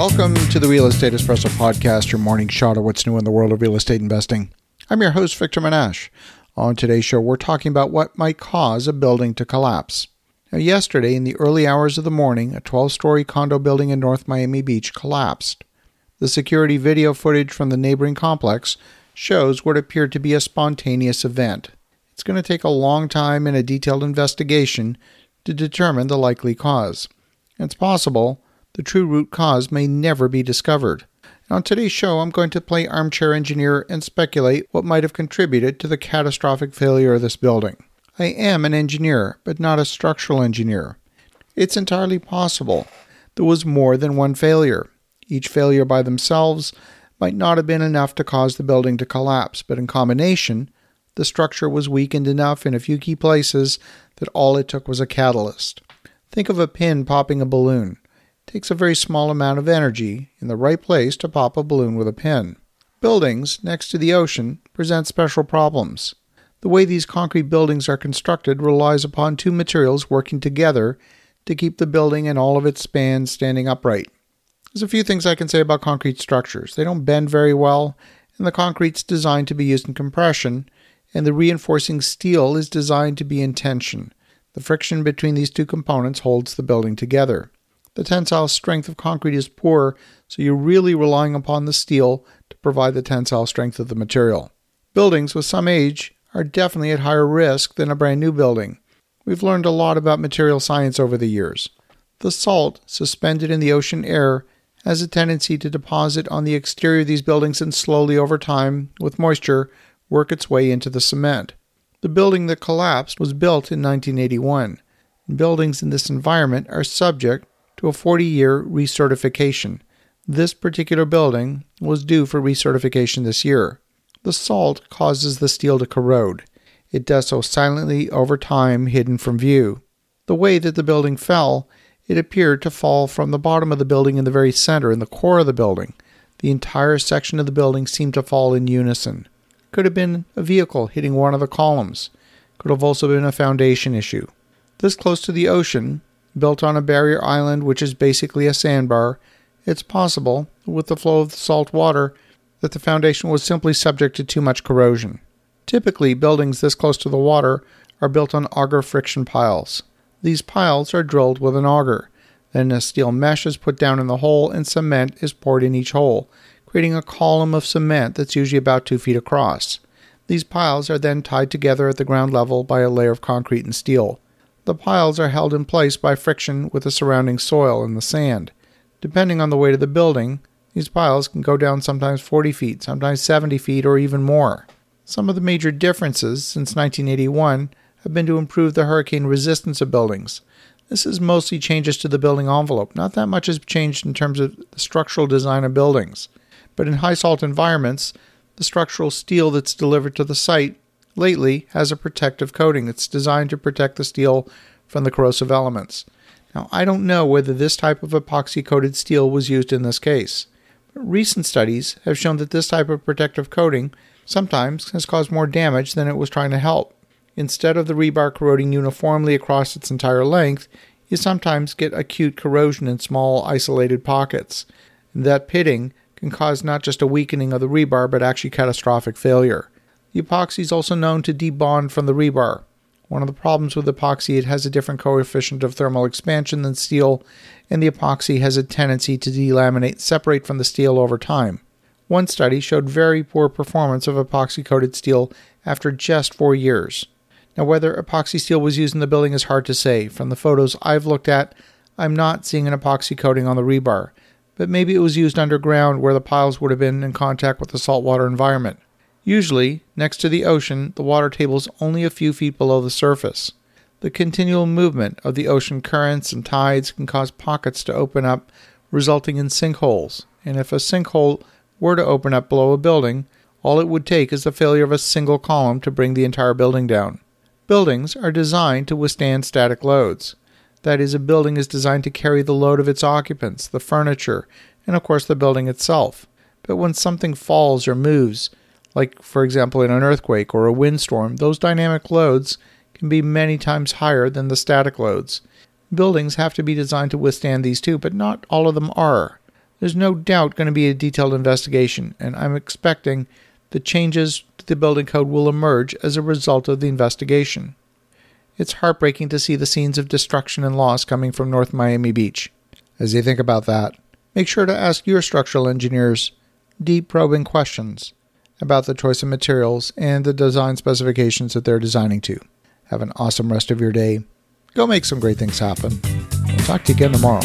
Welcome to the Real Estate Espresso Podcast, your morning shot of what's new in the world of real estate investing. I'm your host, Victor Menasce. On today's show, we're talking about what might cause a building to collapse. Now, yesterday, in the early hours of the morning, a 12 story condo building in North Miami Beach collapsed. The security video footage from the neighboring complex shows what appeared to be a spontaneous event. It's going to take a long time and a detailed investigation to determine the likely cause. It's possible the true root cause may never be discovered. On today's show, I'm going to play armchair engineer and speculate what might have contributed to the catastrophic failure of this building. I am an engineer, but not a structural engineer. It's entirely possible there was more than one failure. Each failure by themselves might not have been enough to cause the building to collapse, but in combination, the structure was weakened enough in a few key places that all it took was a catalyst. Think of a pin popping a balloon. Takes a very small amount of energy in the right place to pop a balloon with a pin. Buildings next to the ocean present special problems. The way these concrete buildings are constructed relies upon two materials working together to keep the building and all of its spans standing upright. There's a few things I can say about concrete structures. They don't bend very well, and the concrete's designed to be used in compression, and the reinforcing steel is designed to be in tension. The friction between these two components holds the building together. The tensile strength of concrete is poor, so you're really relying upon the steel to provide the tensile strength of the material. Buildings with some age are definitely at higher risk than a brand new building. We've learned a lot about material science over the years. The salt suspended in the ocean air has a tendency to deposit on the exterior of these buildings and slowly over time, with moisture, work its way into the cement. The building that collapsed was built in 1981. Buildings in this environment are subject to a 40 year recertification. This particular building was due for recertification this year. The salt causes the steel to corrode. It does so silently over time, hidden from view. The way that the building fell it appeared to fall from the bottom of the building in the very center, in the core of the building. The entire section of the building seemed to fall in unison. Could have been a vehicle hitting one of the columns. Could have also been a foundation issue. This close to the ocean, built on a barrier island which is basically a sandbar, it's possible, with the flow of the salt water, that the foundation was simply subject to too much corrosion. Typically, buildings this close to the water are built on auger friction piles. These piles are drilled with an auger. Then a steel mesh is put down in the hole and cement is poured in each hole, creating a column of cement that's usually about two feet across. These piles are then tied together at the ground level by a layer of concrete and steel. The piles are held in place by friction with the surrounding soil and the sand. Depending on the weight of the building, these piles can go down sometimes 40 feet, sometimes 70 feet, or even more. Some of the major differences since 1981 have been to improve the hurricane resistance of buildings. This is mostly changes to the building envelope. Not that much has changed in terms of the structural design of buildings. But in high salt environments, the structural steel that's delivered to the site lately has a protective coating that's designed to protect the steel from the corrosive elements. Now, I don't know whether this type of epoxy coated steel was used in this case, but recent studies have shown that this type of protective coating sometimes has caused more damage than it was trying to help. Instead of the rebar corroding uniformly across its entire length, you sometimes get acute corrosion in small isolated pockets. That pitting can cause not just a weakening of the rebar, but actually catastrophic failure. The epoxy is also known to debond from the rebar. One of the problems with epoxy, it has a different coefficient of thermal expansion than steel, and the epoxy has a tendency to delaminate, separate from the steel over time. One study showed very poor performance of epoxy coated steel after just four years. Now, whether epoxy steel was used in the building is hard to say. From the photos I've looked at, I'm not seeing an epoxy coating on the rebar, but maybe it was used underground where the piles would have been in contact with the saltwater environment. Usually, next to the ocean, the water table is only a few feet below the surface. The continual movement of the ocean currents and tides can cause pockets to open up, resulting in sinkholes. And if a sinkhole were to open up below a building, all it would take is the failure of a single column to bring the entire building down. Buildings are designed to withstand static loads. That is, a building is designed to carry the load of its occupants, the furniture, and of course the building itself. But when something falls or moves, like for example in an earthquake or a windstorm, those dynamic loads can be many times higher than the static loads. Buildings have to be designed to withstand these too, but not all of them are. There's no doubt going to be a detailed investigation, and I'm expecting the changes to the building code will emerge as a result of the investigation. It's heartbreaking to see the scenes of destruction and loss coming from North Miami Beach. As you think about that, make sure to ask your structural engineers deep probing questions about the choice of materials and the design specifications that they're designing to. Have an awesome rest of your day. Go make some great things happen. We'll talk to you again tomorrow.